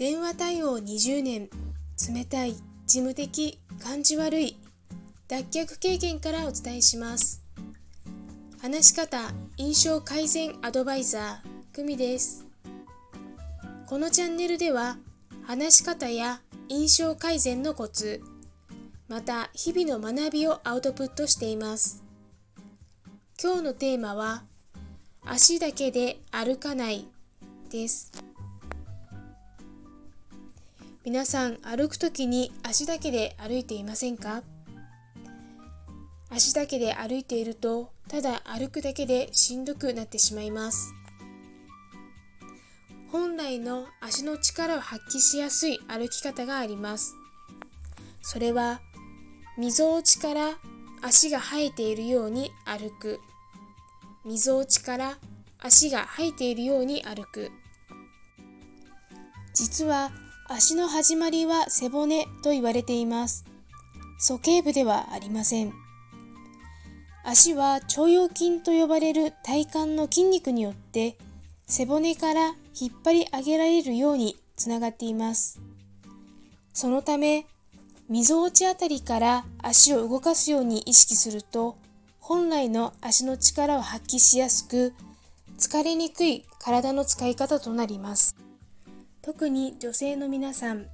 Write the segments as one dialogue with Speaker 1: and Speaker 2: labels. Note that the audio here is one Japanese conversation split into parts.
Speaker 1: 電話対応20年。冷たい事務的感じ悪い。脱却経験からお伝えします。話し方印象改善アドバイザー久美です。このチャンネルでは話し方や印象改善のコツまた日々の学びをアウトプットしています。今日のテーマは足だけで歩かないです。皆さん歩くときに足だけで歩いていませんか？足だけで歩いているとただ歩くだけでしんどくなってしまいます。本来の足の力を発揮しやすい歩き方があります。それはみぞおちから足が生えているように歩く。みぞおちから足が生えているように歩く。実は足の始まりは背骨と言われています鼠径部ではありません足は腸腰筋と呼ばれる体幹の筋肉によって背骨から引っ張り上げられるようにつながっています。そのため、みぞおちあたりから足を動かすように意識すると、本来の足の力を発揮しやすく、疲れにくい体の使い方となります。特に女性の皆さん、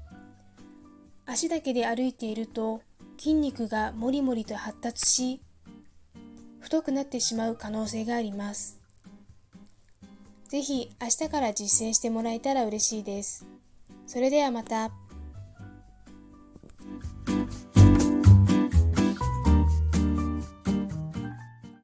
Speaker 1: 足だけで歩いていると筋肉がもりもりと発達し、太くなってしまう可能性があります。是非明日から実践してもらえたら嬉しいです。それではまた。